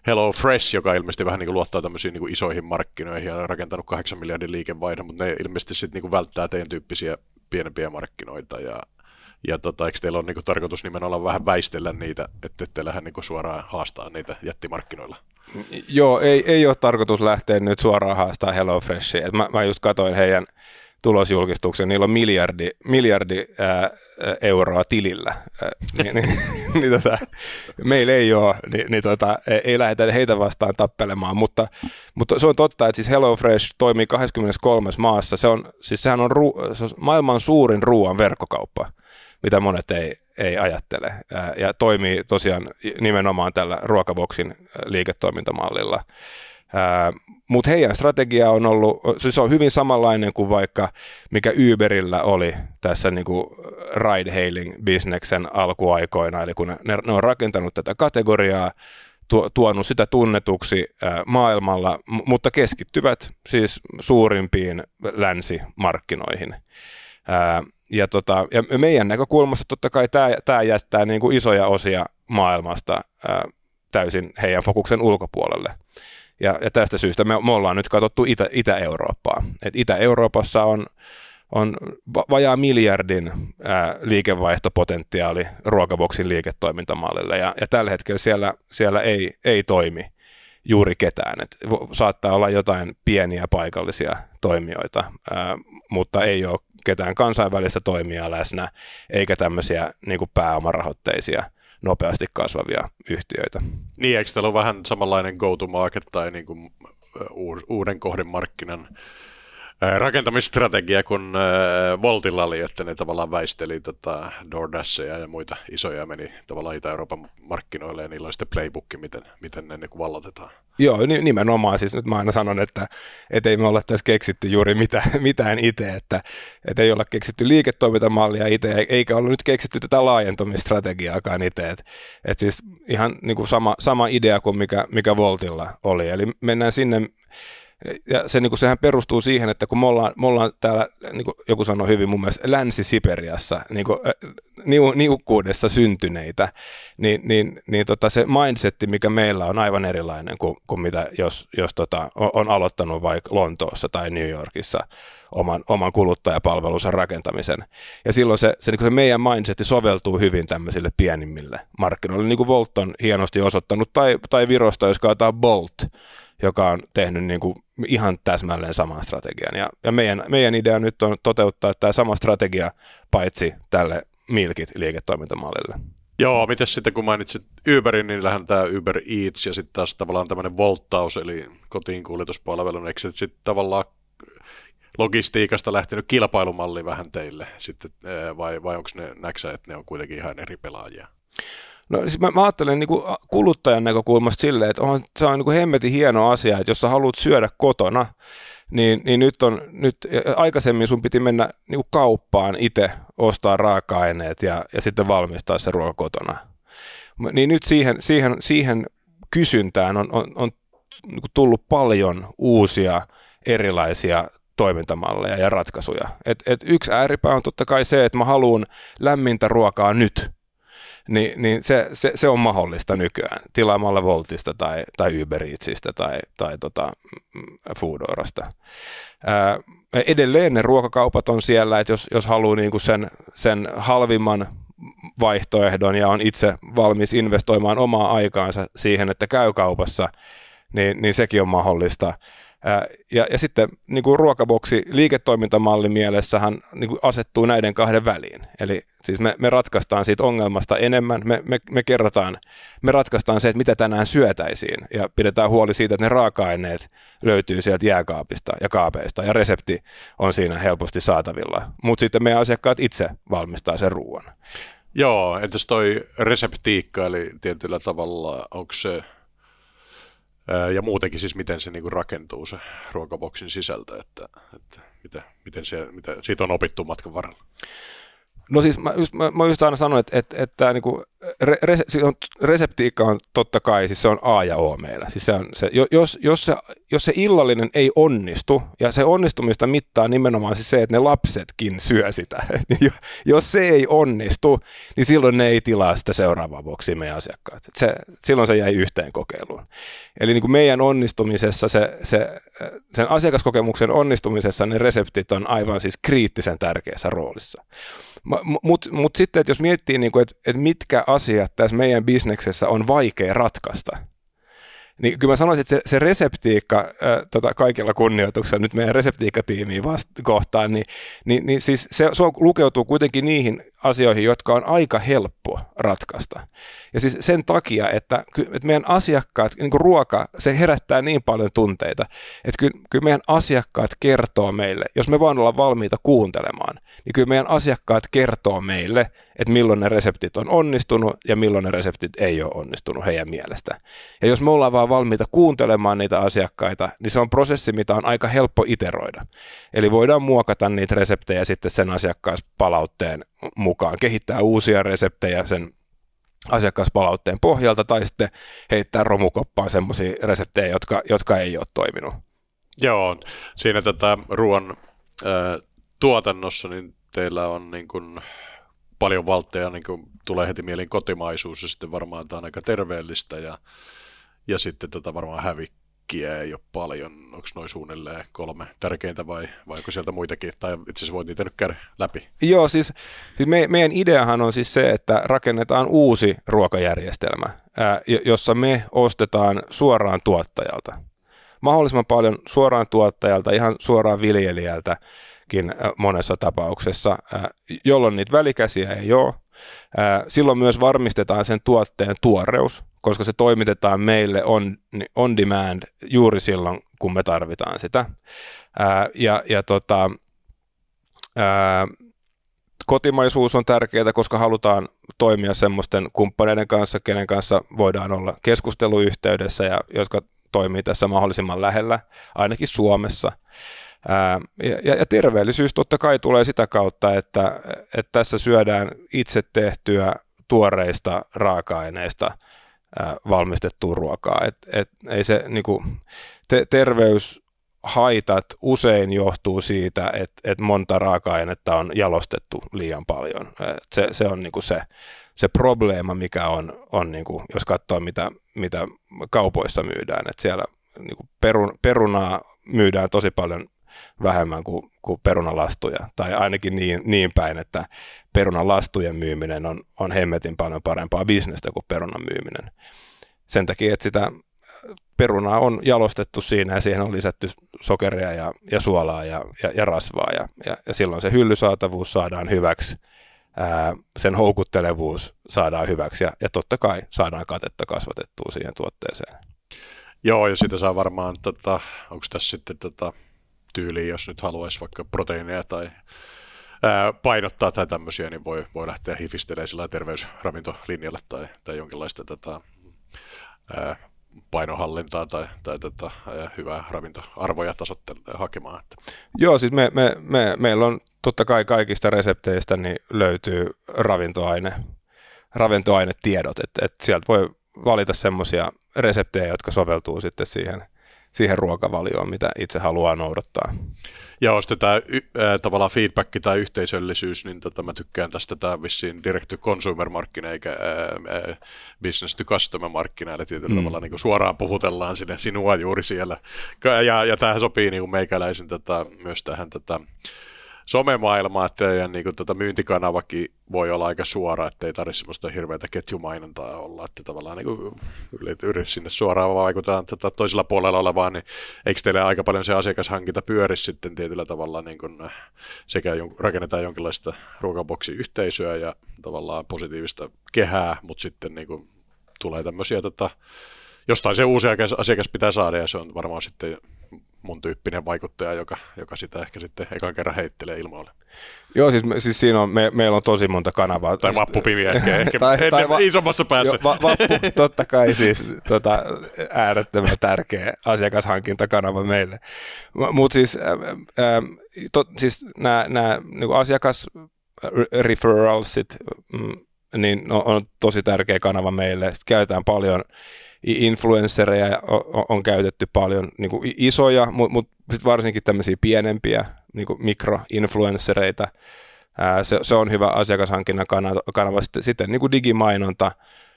Hello Fresh, joka ilmeisesti vähän niin luottaa tämmöisiin niin isoihin markkinoihin ja on rakentanut 8 miljardin liikevaihdon, mutta ne ilmeisesti sitten niin välttää teidän tyyppisiä pienempiä markkinoita ja ja tota, eikö teillä ole niin tarkoitus nimenomaan vähän väistellä niitä, että ette lähde niin suoraan haastaa niitä jättimarkkinoilla? Joo, ei, ei ole tarkoitus lähteä nyt suoraan haastaa HelloFreshia. Mä, mä just katsoin heidän tulosjulkistuksen, niillä on miljardi, miljardi ää, euroa tilillä, ää, niin, niin, niin tota, meillä ei ole, niin, niin tota, ei lähdetä heitä vastaan tappelemaan, mutta, mutta se on totta, että siis HelloFresh toimii 23 maassa, se on, siis sehän on, ru, se on maailman suurin ruoan verkkokauppa, mitä monet ei, ei ajattele, ja toimii tosiaan nimenomaan tällä ruokaboksin liiketoimintamallilla. Mutta heidän strategia on ollut, siis on hyvin samanlainen kuin vaikka mikä Uberillä oli tässä niinku ride-hailing-bisneksen alkuaikoina, eli kun ne, ne on rakentanut tätä kategoriaa, tuonut sitä tunnetuksi maailmalla, mutta keskittyvät siis suurimpiin länsimarkkinoihin. Ja, tota, ja meidän näkökulmasta totta kai tämä jättää niin kuin isoja osia maailmasta ää, täysin heidän fokuksen ulkopuolelle. Ja, ja tästä syystä me, me ollaan nyt katsottu Itä, Itä-Eurooppaa. Et Itä-Euroopassa on, on vajaa miljardin ää, liikevaihtopotentiaali ruokaboksin liiketoimintamallille, ja, ja tällä hetkellä siellä, siellä ei, ei toimi juuri ketään. Et saattaa olla jotain pieniä paikallisia toimijoita, mutta ei ole ketään kansainvälistä toimijaa läsnä, eikä tämmöisiä niin pääomarahoitteisia – nopeasti kasvavia yhtiöitä. Niin, eikö täällä ole vähän samanlainen go-to-market tai niin kuin uuden kohdemarkkinan rakentamisstrategia kuin Voltilla oli, että ne tavallaan väisteli tota DoorDashia ja muita isoja meni tavallaan Itä-Euroopan markkinoille ja niillä on sitten playbookki, miten, miten ne niin vallotetaan. Joo, nimenomaan. Siis nyt mä aina sanon, että, että ei me olla tässä keksitty juuri mitään, mitään itse, että, että ei olla keksitty liiketoimintamallia itse, eikä olla nyt keksitty tätä laajentumistrategiaakaan itse. Että, että siis ihan niin kuin sama, sama idea kuin mikä, mikä Voltilla oli. Eli mennään sinne ja se, niin kuin, sehän perustuu siihen, että kun me ollaan, me ollaan täällä, niin kuin joku sanoi hyvin mun mielestä, Länsi-Siperiassa, niin kuin, niu, niukkuudessa syntyneitä, niin, niin, niin tota, se mindsetti, mikä meillä on aivan erilainen kuin, kuin mitä jos, jos tota, on, on aloittanut vaikka Lontoossa tai New Yorkissa oman, oman kuluttajapalvelunsa rakentamisen. Ja silloin se, se, niin se meidän mindsetti soveltuu hyvin tämmöisille pienimmille markkinoille, niin kuin Volt on hienosti osoittanut, tai, tai Virosta, jos katsotaan Bolt, joka on tehnyt niin kuin ihan täsmälleen saman strategian. Ja, ja meidän, meidän idea nyt on toteuttaa tämä sama strategia paitsi tälle Milkit-liiketoimintamallille. Joo, miten sitten kun mainitsit Uberin, niin lähden tämä Uber Eats ja sitten taas tavallaan tämmöinen volttaus, eli kotiin kuljetuspalvelu, eikö sitten tavallaan logistiikasta lähtenyt kilpailumalli vähän teille sitten, vai, vai onko ne näksä, että ne on kuitenkin ihan eri pelaajia? No siis mä, mä ajattelen niin kuin kuluttajan näkökulmasta silleen, että on, se on niin kuin hemmetin hieno asia, että jos sä haluat syödä kotona, niin, niin nyt on, nyt aikaisemmin sun piti mennä niin kuin kauppaan itse, ostaa raaka-aineet ja, ja sitten valmistaa se ruoka kotona. Niin nyt siihen, siihen, siihen kysyntään on, on, on niin kuin tullut paljon uusia erilaisia toimintamalleja ja ratkaisuja. Et, et yksi ääripää on totta kai se, että mä haluan lämmintä ruokaa nyt – niin, niin se, se, se, on mahdollista nykyään tilaamalla Voltista tai, tai Uber Eatsista tai, tai tota, mm, Foodorasta. Ää, edelleen ne ruokakaupat on siellä, että jos, jos haluaa niinku sen, sen halvimman vaihtoehdon ja on itse valmis investoimaan omaa aikaansa siihen, että käy kaupassa, niin, niin sekin on mahdollista. Ja, ja sitten niin kuin ruokaboksi liiketoimintamalli mielessähän niin kuin asettuu näiden kahden väliin. Eli siis me, me ratkaistaan siitä ongelmasta enemmän, me, me, me kerrotaan, me ratkaistaan se, että mitä tänään syötäisiin ja pidetään huoli siitä, että ne raaka-aineet löytyy sieltä jääkaapista ja kaapeista ja resepti on siinä helposti saatavilla. Mutta sitten meidän asiakkaat itse valmistaa sen ruoan. Joo, entäs toi reseptiikka, eli tietyllä tavalla, onko se ja muutenkin siis miten se niin kuin rakentuu se ruokaboksin sisältö, että, että miten, miten se, mitä siitä on opittu matkan varrella. No siis mä just, mä, mä just aina sanon, että, että, että niin kuin re, re, siis on, reseptiikka on totta kai, siis se on A ja O meillä. Siis se on se, jos, jos, se, jos se illallinen ei onnistu, ja se onnistumista mittaa nimenomaan siis se, että ne lapsetkin syö sitä. Jos se ei onnistu, niin silloin ne ei tilaa sitä seuraavaa boksia meidän asiakkaat. Se, silloin se jäi yhteen kokeiluun. Eli niin kuin meidän onnistumisessa, se, se, sen asiakaskokemuksen onnistumisessa ne reseptit on aivan siis kriittisen tärkeässä roolissa. Mutta mut sitten, että jos miettii, niin että, että mitkä asiat tässä meidän bisneksessä on vaikea ratkaista, niin kyllä mä sanoisin, että se, se reseptiikka, äh, tota, kaikilla kunnioituksella nyt meidän reseptiikkatiimiin vasta, kohtaan, niin, niin, niin siis se, se lukeutuu kuitenkin niihin asioihin, jotka on aika helppo ratkaista. Ja siis sen takia, että, että meidän asiakkaat, niin kuin ruoka, se herättää niin paljon tunteita, että kyllä, kyllä meidän asiakkaat kertoo meille, jos me vaan ollaan valmiita kuuntelemaan, niin kyllä meidän asiakkaat kertoo meille, että milloin ne reseptit on onnistunut ja milloin ne reseptit ei ole onnistunut heidän mielestä. Ja jos me ollaan vaan valmiita kuuntelemaan niitä asiakkaita, niin se on prosessi, mitä on aika helppo iteroida. Eli voidaan muokata niitä reseptejä sitten sen asiakkaaspalautteen mukaan, kehittää uusia reseptejä sen asiakaspalautteen pohjalta tai sitten heittää romukoppaan semmoisia reseptejä, jotka, jotka ei ole toiminut. Joo, siinä tätä ruoan äh, tuotannossa niin teillä on niin kuin paljon valtteja, niin kuin tulee heti mieliin kotimaisuus ja sitten varmaan tämä on aika terveellistä ja, ja sitten tota varmaan hävikkiä ei ole paljon. Onko noin suunnilleen kolme tärkeintä vai, vai onko sieltä muitakin? Tai itse asiassa voit niitä nyt käydä läpi. Joo, siis, siis me, meidän ideahan on siis se, että rakennetaan uusi ruokajärjestelmä, ää, jossa me ostetaan suoraan tuottajalta. Mahdollisimman paljon suoraan tuottajalta, ihan suoraan viljelijältä monessa tapauksessa, jolloin niitä välikäsiä ei ole. Silloin myös varmistetaan sen tuotteen tuoreus, koska se toimitetaan meille on, on demand juuri silloin, kun me tarvitaan sitä. Ja, ja tota, kotimaisuus on tärkeää, koska halutaan toimia semmoisten kumppaneiden kanssa, kenen kanssa voidaan olla keskusteluyhteydessä ja jotka toimii tässä mahdollisimman lähellä, ainakin Suomessa. Ää, ja, ja terveellisyys totta kai tulee sitä kautta, että, että tässä syödään itse tehtyä tuoreista raaka-aineista ää, valmistettua ruokaa. Et, et, ei se, niinku, te, terveyshaitat usein johtuu siitä, että et monta raaka-ainetta on jalostettu liian paljon. Et se, se on niinku se, se probleema, mikä on, on niinku, jos katsoo mitä, mitä kaupoissa myydään, että siellä niinku perun, perunaa myydään tosi paljon vähemmän kuin, kuin perunalastuja. Tai ainakin niin, niin päin, että perunalastujen myyminen on, on hemmetin paljon parempaa bisnestä kuin perunan myyminen. Sen takia, että sitä perunaa on jalostettu siinä ja siihen on lisätty sokeria ja, ja suolaa ja, ja, ja rasvaa ja, ja, ja silloin se hyllysaatavuus saadaan hyväksi, ää, sen houkuttelevuus saadaan hyväksi ja, ja totta kai saadaan katetta kasvatettua siihen tuotteeseen. Joo, ja sitä saa varmaan, tota, onko tässä sitten tota, tyyliin, jos nyt haluaisi vaikka proteiineja tai ää, painottaa tai tämmöisiä, niin voi, voi lähteä hifistelemään sillä terveysravintolinjalle tai, tai jonkinlaista tota, ää, painohallintaa tai, tai tota, hyvää ravintoarvoja tasottele- hakemaan. Että. Joo, siis me, me, me, meillä on totta kai kaikista resepteistä niin löytyy ravintoaine, ravintoainetiedot, että, että sieltä voi valita semmoisia reseptejä, jotka soveltuu sitten siihen siihen ruokavalioon, mitä itse haluaa noudattaa. Ja jos tätä ää, tavallaan feedback tai yhteisöllisyys, niin tota, mä tykkään tästä tämä vissiin direct to consumer markkina eikä ää, business to customer markkina, eli tietyllä mm. tavalla niin suoraan puhutellaan sinne sinua juuri siellä. Ja, ja tämähän sopii niin meikäläisen tätä, myös tähän tätä, somemaailma, että teidän niin kuin, tota, myyntikanavakin voi olla aika suora, että ei tarvitse sellaista hirveätä ketjumainontaa olla, että tavallaan niin kuin, yritys sinne suoraan vaikutaan tota, toisella puolella olevaan, niin eikö teille aika paljon se asiakashankinta pyöri sitten tietyllä tavalla niin kuin, sekä rakennetaan jonkinlaista ruokaboksi-yhteisöä ja tavallaan positiivista kehää, mutta sitten niin kuin, tulee tämmöisiä tota, jostain se uusi asiakas pitää saada ja se on varmaan sitten mun tyyppinen vaikuttaja, joka, joka sitä ehkä sitten ekan kerran heittelee ilmoille. Joo, siis, siis siinä on, me, meillä on tosi monta kanavaa. Tai vappupimi ehkä, ehkä tai, tai va- isommassa päässä. Jo, va- vappu, totta kai siis tota, äärettömän tärkeä asiakashankintakanava meille. Mutta siis, to, siis nämä niinku asiakas referralsit, mm, niin on, on tosi tärkeä kanava meille. Sitten käytetään paljon influenssereja on, on käytetty paljon niin kuin isoja, mutta mut varsinkin tämmöisiä pienempiä niin kuin mikroinfluenssereita. se, se on hyvä asiakashankinnan kanava. Sitten, sitten niin kuin digimainonta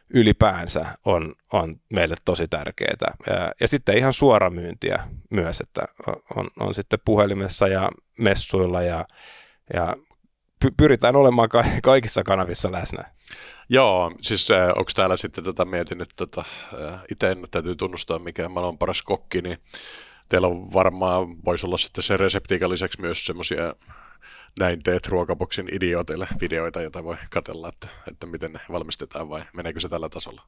ylipäänsä on, on meille tosi tärkeää. Ja, ja sitten ihan suoramyyntiä myös, että on, on sitten puhelimessa ja messuilla ja, ja pyritään olemaan kaikissa kanavissa läsnä. Joo, siis äh, onko täällä sitten tota, mietin, että tota, äh, itse täytyy tunnustaa, mikä maailman paras kokki, niin teillä on varmaan, voisi olla sitten se reseptiikan lisäksi myös semmoisia näin teet ruokaboksin idioteille videoita, joita voi katella, että, että miten ne valmistetaan vai meneekö se tällä tasolla?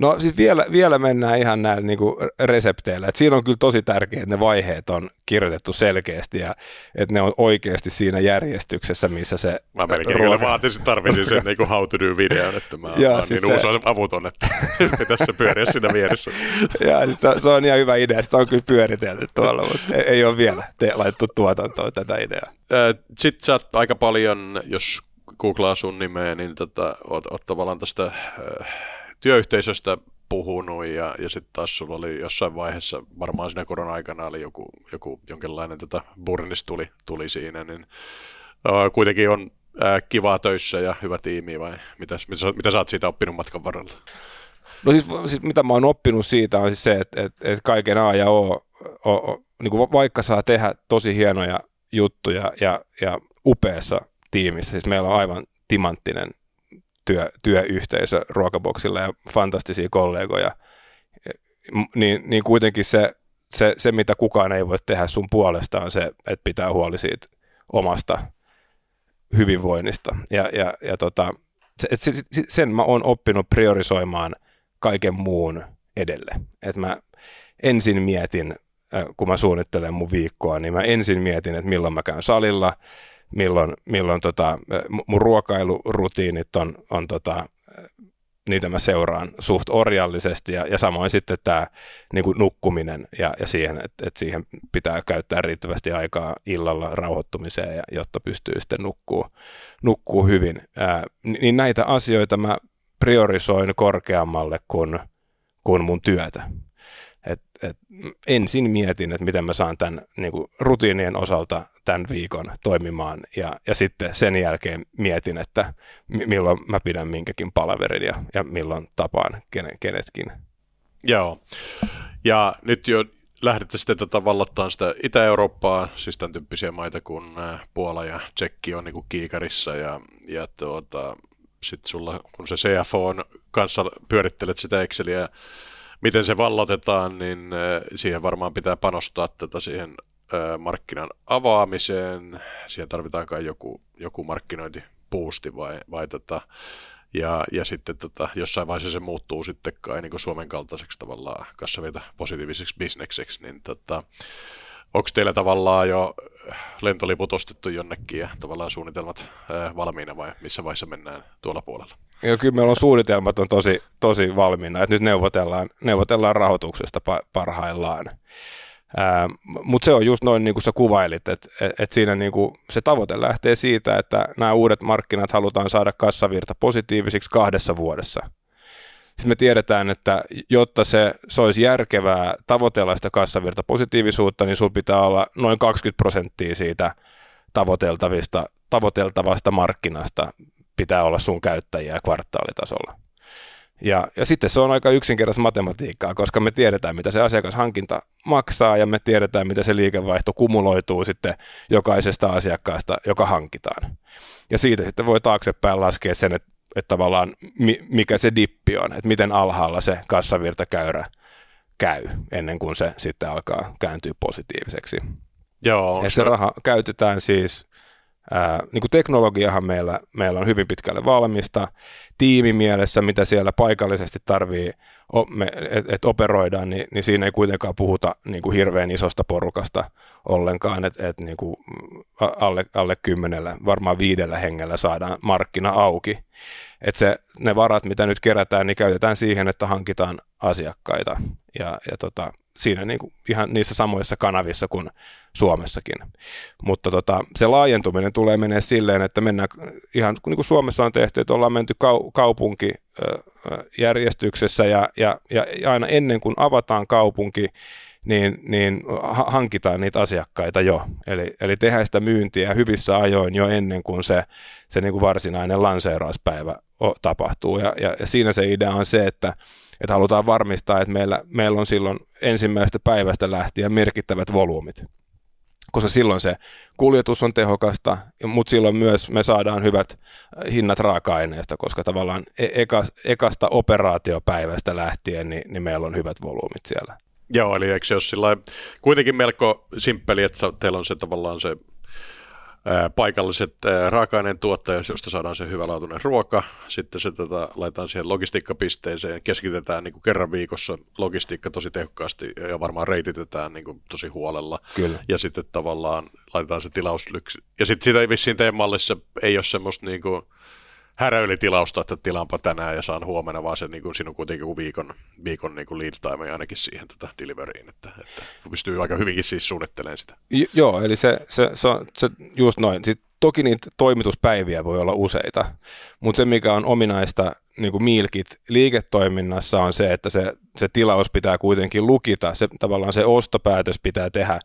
No siis vielä, vielä mennään ihan näillä niin kuin resepteillä. Et siinä on kyllä tosi tärkeää, että ne vaiheet on kirjoitettu selkeästi ja että ne on oikeasti siinä järjestyksessä, missä se Mä melkein ruoka... kyllä vaatisin, tarvisin sen niin kuin how to do videon, että mä ja, siis niin se... avuton, että se pyöriä siinä vieressä. ja, siis se, se, on ihan hyvä idea, sitä on kyllä pyöritelty tuolla, mutta ei, ei ole vielä te, laitettu tuotantoon tätä ideaa. Sitten sä aika paljon, jos googlaa sun nimeä, niin tota, oot, oot tavallaan tästä äh, työyhteisöstä puhunut ja, ja sitten taas sulla oli jossain vaiheessa, varmaan siinä korona-aikana oli joku, joku jonkinlainen tota, burnis tuli, tuli siinä, niin äh, kuitenkin on äh, kivaa töissä ja hyvä tiimi vai mitä, mitä, mitä sä oot siitä oppinut matkan varrella? No siis, siis mitä mä oon oppinut siitä on siis se, että, että, että kaiken A ja O, o, o niin kuin vaikka saa tehdä tosi hienoja juttuja ja, ja upeassa tiimissä, siis meillä on aivan timanttinen työ, työyhteisö ruokaboksilla ja fantastisia kollegoja, niin, niin kuitenkin se, se, se, mitä kukaan ei voi tehdä sun puolesta, on se, että pitää huoli siitä omasta hyvinvoinnista. Ja, ja, ja tota, se, sen mä oon oppinut priorisoimaan kaiken muun edelle. Et mä ensin mietin, kun mä suunnittelen mun viikkoa, niin mä ensin mietin, että milloin mä käyn salilla, milloin, milloin tota, mun ruokailurutiinit on, on tota, niitä mä seuraan suht orjallisesti ja, ja samoin sitten tämä niin nukkuminen ja, ja siihen, että, että siihen pitää käyttää riittävästi aikaa illalla rauhoittumiseen, ja, jotta pystyy sitten nukkuu, nukkuu hyvin. Ää, niin näitä asioita mä priorisoin korkeammalle kuin, kuin mun työtä. Et, et ensin mietin, että miten mä saan tämän niin kuin rutiinien osalta tämän viikon toimimaan ja, ja sitten sen jälkeen mietin, että milloin mä pidän minkäkin palaverin ja, ja milloin tapaan kenen, kenetkin. Joo, ja nyt jo lähdette sitten tota vallottaan sitä Itä-Eurooppaa, siis tämän tyyppisiä maita kuin Puola ja Tsekki on niin kiikarissa ja, ja tuota, sitten sulla, kun se CFO on kanssa pyörittelet sitä Exceliä miten se vallotetaan, niin äh, siihen varmaan pitää panostaa tätä siihen äh, markkinan avaamiseen. Siihen tarvitaan kai joku, joku markkinointipuusti vai, vai tota, ja, ja sitten tota, jossain vaiheessa se muuttuu sitten kai niin Suomen kaltaiseksi tavallaan kassavirta positiiviseksi bisnekseksi, niin tota, onko teillä tavallaan jo lentoliput ostettu jonnekin ja tavallaan suunnitelmat ää, valmiina vai missä vaiheessa mennään tuolla puolella? Joo, kyllä meillä on suunnitelmat on tosi, tosi valmiina, että nyt neuvotellaan, neuvotellaan rahoituksesta parhaillaan. Mutta se on just noin niin kuin sä kuvailit, että et, et siinä niin kuin se tavoite lähtee siitä, että nämä uudet markkinat halutaan saada kassavirta positiivisiksi kahdessa vuodessa. Sitten me tiedetään, että jotta se, se olisi järkevää tavoitella sitä kassavirta positiivisuutta, niin sulla pitää olla noin 20 prosenttia siitä tavoiteltavista, tavoiteltavasta markkinasta pitää olla sun käyttäjiä kvartaalitasolla. Ja, ja sitten se on aika yksinkertaista matematiikkaa, koska me tiedetään, mitä se asiakashankinta maksaa ja me tiedetään, mitä se liikevaihto kumuloituu sitten jokaisesta asiakkaasta, joka hankitaan. Ja siitä sitten voi taaksepäin laskea sen, että, että tavallaan mikä se dippi on, että miten alhaalla se kassavirtakäyrä käy ennen kuin se sitten alkaa kääntyä positiiviseksi. Joo, ja se raha käytetään siis Ää, niin kuin teknologiahan meillä, meillä on hyvin pitkälle valmista. Tiimimielessä, mitä siellä paikallisesti tarvii, että et operoidaan, niin, niin siinä ei kuitenkaan puhuta niin kuin hirveän isosta porukasta ollenkaan, että et niin alle, alle kymmenellä, varmaan viidellä hengellä saadaan markkina auki. Että se, ne varat, mitä nyt kerätään, niin käytetään siihen, että hankitaan asiakkaita. Ja, ja tota, siinä niin kuin ihan niissä samoissa kanavissa kuin Suomessakin. Mutta tota, se laajentuminen tulee menee silleen, että mennään ihan niin kuin Suomessa on tehty, että ollaan menty kau- kaupunkijärjestyksessä ja, ja, ja aina ennen kuin avataan kaupunki, niin, niin hankitaan niitä asiakkaita jo. Eli, eli tehdään sitä myyntiä hyvissä ajoin jo ennen kuin se, se niin kuin varsinainen lanseerauspäivä tapahtuu. Ja, ja, ja siinä se idea on se, että että halutaan varmistaa, että meillä, meillä on silloin ensimmäisestä päivästä lähtien merkittävät volyymit koska silloin se kuljetus on tehokasta, mutta silloin myös me saadaan hyvät hinnat raaka-aineesta, koska tavallaan e-, eka, ekasta operaatiopäivästä lähtien niin, niin meillä on hyvät volyymit siellä. Joo, eli eikö se ole sillä kuitenkin melko simppeli, että teillä on se tavallaan se paikalliset raaka-aineen tuottajat, josta saadaan se hyvälaatuinen ruoka. Sitten se tota, laitetaan siihen logistiikkapisteeseen, keskitetään niin kuin kerran viikossa logistiikka tosi tehokkaasti ja varmaan reititetään niin kuin tosi huolella. Kyllä. Ja sitten tavallaan laitetaan se tilauslyksi. Ja sitten sitä vissiin teidän mallissa ei ole semmoista niin kuin, häräylitilausta, että tilaanpa tänään ja saan huomenna, vaan se niin kuin, siinä on kuitenkin viikon, viikon niin kuin lead time ainakin siihen tätä deliveryin, että, että pystyy aika hyvinkin siis suunnittelemaan sitä. Joo, eli se, se, se, se just noin. Sitten toki niitä toimituspäiviä voi olla useita, mutta se mikä on ominaista niin kuin Milkit liiketoiminnassa on se, että se, se tilaus pitää kuitenkin lukita, se, tavallaan se ostopäätös pitää tehdä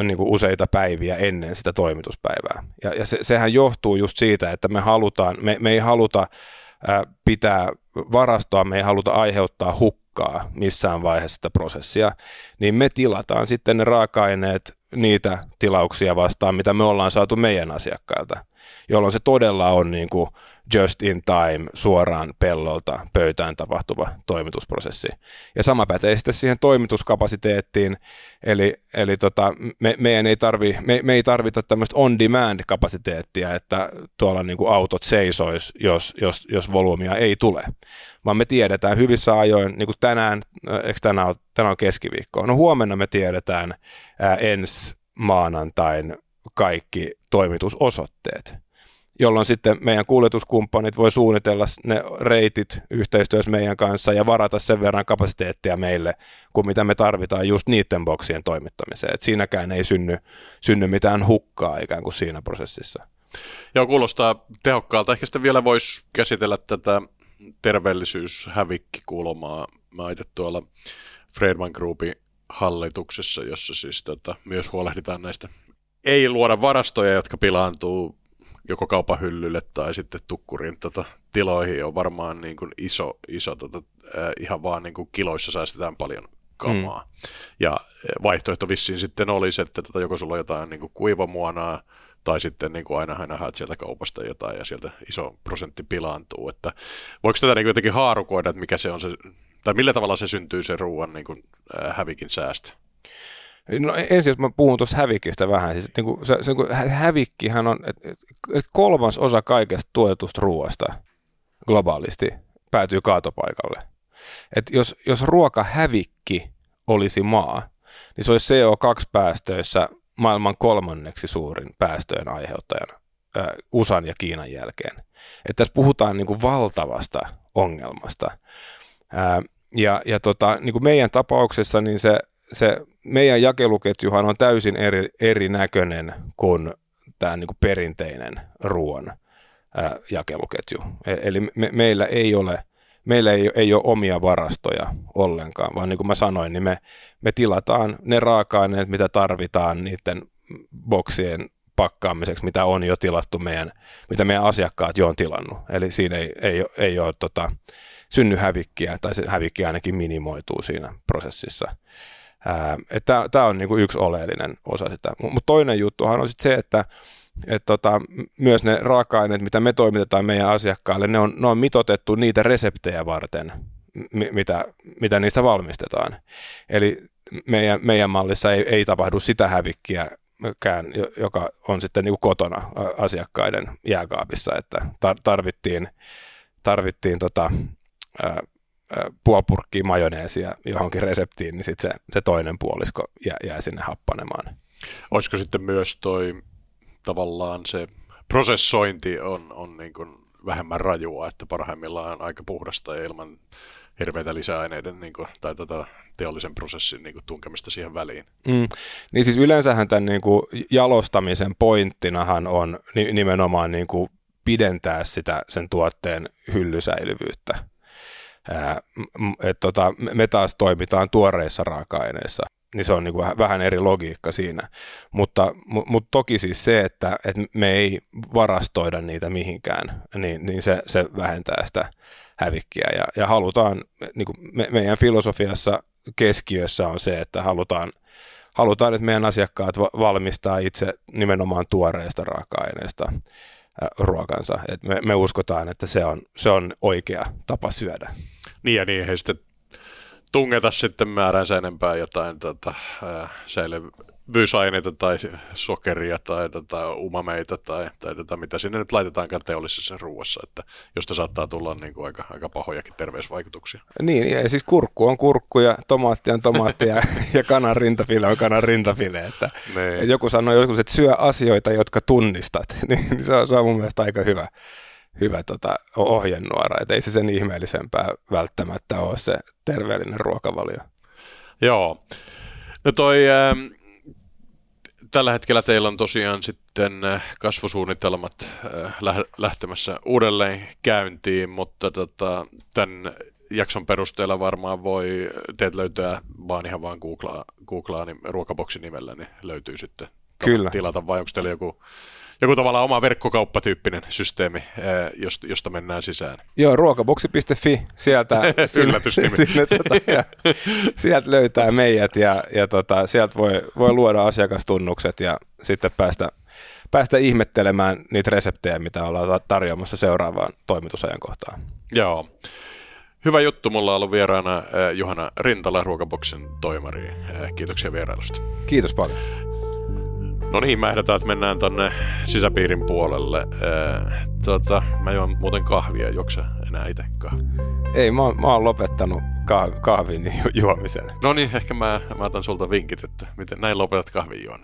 niin kuin useita päiviä ennen sitä toimituspäivää. Ja, ja se, sehän johtuu just siitä, että me halutaan, me, me ei haluta ää, pitää varastoa, me ei haluta aiheuttaa hukkaa missään vaiheessa sitä prosessia, niin me tilataan sitten ne raaka-aineet niitä tilauksia vastaan, mitä me ollaan saatu meidän asiakkailta, jolloin se todella on niin kuin just in time suoraan pellolta pöytään tapahtuva toimitusprosessi. Ja sama pätee sitten siihen toimituskapasiteettiin, eli, eli tota, me, meidän ei tarvi, me, me ei tarvita tämmöistä on-demand-kapasiteettia, että tuolla niin autot seisois, jos, jos, jos volyymia ei tule, vaan me tiedetään hyvissä ajoin, niin kuin tänään, eikö tänään on, tänään on keskiviikko, no huomenna me tiedetään ää, ensi maanantain kaikki toimitusosoitteet jolloin sitten meidän kuljetuskumppanit voi suunnitella ne reitit yhteistyössä meidän kanssa ja varata sen verran kapasiteettia meille, kuin mitä me tarvitaan just niiden boksien toimittamiseen. Et siinäkään ei synny, synny mitään hukkaa ikään kuin siinä prosessissa. Joo, kuulostaa tehokkaalta. Ehkä sitten vielä voisi käsitellä tätä terveellisyyshävikkikulmaa. Mä itse tuolla Fredman Groupin hallituksessa, jossa siis tota, myös huolehditaan näistä ei luoda varastoja, jotka pilaantuu joko kaupan hyllylle tai sitten tukkurin tota, tiloihin on varmaan niin kuin iso, iso tota, äh, ihan vaan niin kuin kiloissa säästetään paljon kamaa. Mm. Ja vaihtoehto vissiin sitten olisi, että tota, joko sulla on jotain niin kuin kuivamuonaa, tai sitten niin kuin aina aina haet sieltä kaupasta jotain ja sieltä iso prosentti pilaantuu. Että voiko tätä niin kuin jotenkin haarukoida, että mikä se on se, tai millä tavalla se syntyy se ruoan niin kuin, äh, hävikin säästö? No ensin jos mä puhun tuossa hävikistä vähän, siis niin kuin, se, se, niin hävikkihän on, et, et kolmas osa kaikesta tuotetusta ruoasta globaalisti päätyy kaatopaikalle. Et jos, jos ruokahävikki olisi maa, niin se olisi CO2-päästöissä maailman kolmanneksi suurin päästöjen aiheuttajana äh, USAn ja Kiinan jälkeen. Että tässä puhutaan niin kuin valtavasta ongelmasta. Äh, ja ja tota, niin kuin meidän tapauksessa niin se se meidän jakeluketjuhan on täysin eri, erinäköinen kuin tämä niin kuin perinteinen ruoan ää, jakeluketju. E, eli me, meillä ei ole meillä ei, ei ole omia varastoja ollenkaan, vaan niin kuin mä sanoin, niin me, me tilataan ne raaka-aineet, mitä tarvitaan niiden boksien pakkaamiseksi, mitä on jo tilattu meidän, mitä meidän asiakkaat jo on tilannut. Eli siinä ei, ei, ei ole tota, synny hävikkiä, tai se hävikki ainakin minimoituu siinä prosessissa. Tämä on niinku yksi oleellinen osa sitä. Mutta toinen juttuhan on sitten se, että et tota, myös ne raaka-aineet, mitä me toimitetaan meidän asiakkaalle, ne on, ne on mitotettu niitä reseptejä varten, mitä, mitä niistä valmistetaan. Eli meidän, meidän mallissa ei, ei tapahdu sitä hävikkiäkään, joka on sitten niin kotona asiakkaiden jääkaapissa, että tarvittiin, tarvittiin tota, purkkiä majoneesia johonkin reseptiin, niin sitten se, se toinen puolisko jää, jää sinne happanemaan. Olisiko sitten myös toi tavallaan se prosessointi on, on niin kuin vähemmän rajua, että parhaimmillaan on aika puhdasta ja ilman hirveitä lisäaineiden niin kuin, tai tota, teollisen prosessin niin kuin, tunkemista siihen väliin. Mm. Niin siis yleensähän tämän niin kuin, jalostamisen pointtinahan on nimenomaan niin kuin, pidentää sitä sen tuotteen hyllysäilyvyyttä. Ää, et, tota, me taas toimitaan tuoreissa raaka-aineissa niin se on niin kuin vähän eri logiikka siinä. Mutta, mutta toki siis se, että, että me ei varastoida niitä mihinkään, niin, niin se, se vähentää sitä hävikkiä. Ja, ja halutaan, niin kuin me, meidän filosofiassa keskiössä on se, että halutaan, halutaan, että meidän asiakkaat valmistaa itse nimenomaan tuoreista raaka-aineista ruokansa. Et me, me uskotaan, että se on, se on oikea tapa syödä. Niin ja niin, he sitten tungeta sitten määränsä enempää jotain tota, säilyvyysaineita tai sokeria tai tota, umameita tai, tai tota, mitä sinne nyt laitetaankaan teollisessa ruuassa, että josta saattaa tulla niin kuin aika, aika pahojakin terveysvaikutuksia. Niin, ja siis kurkku on kurkku ja tomaatti on tomaatti ja, ja kanan rintafile on kanan rintafile. Että, niin. joku sanoi joskus, että syö asioita, jotka tunnistat, niin se on, se on mun mielestä aika hyvä hyvä tota, ohjenuora, että ei se sen ihmeellisempää välttämättä ole se terveellinen ruokavalio. Joo. No toi, äh, tällä hetkellä teillä on tosiaan sitten äh, kasvusuunnitelmat äh, lähtemässä uudelleen käyntiin, mutta tota, tämän jakson perusteella varmaan voi teet löytää vaan ihan vaan googlaa, googlaa niin ruokaboksin nimellä, niin löytyy sitten Kyllä. tilata, vai onko teillä joku joku tavallaan oma verkkokauppatyyppinen systeemi, eh, josta, mennään sisään. Joo, ruokaboksi.fi, sieltä, sinne, sinne, tota, ja, sieltä löytää meidät ja, ja tota, sieltä voi, voi luoda asiakastunnukset ja sitten päästä, päästä ihmettelemään niitä reseptejä, mitä ollaan tarjoamassa seuraavaan toimitusajankohtaan. Joo. Hyvä juttu. Mulla on ollut vieraana eh, Juhana Rintala, Ruokaboksen toimari. Eh, kiitoksia vierailusta. Kiitos paljon. No niin, mä ehdotan, että mennään tonne sisäpiirin puolelle. tota, mä juon muuten kahvia, joksa enää itse kahvia? Ei, mä, oon, mä oon lopettanut kahvin ju- juomisen. No niin, ehkä mä, mä otan sulta vinkit, että miten näin lopetat kahvin juon.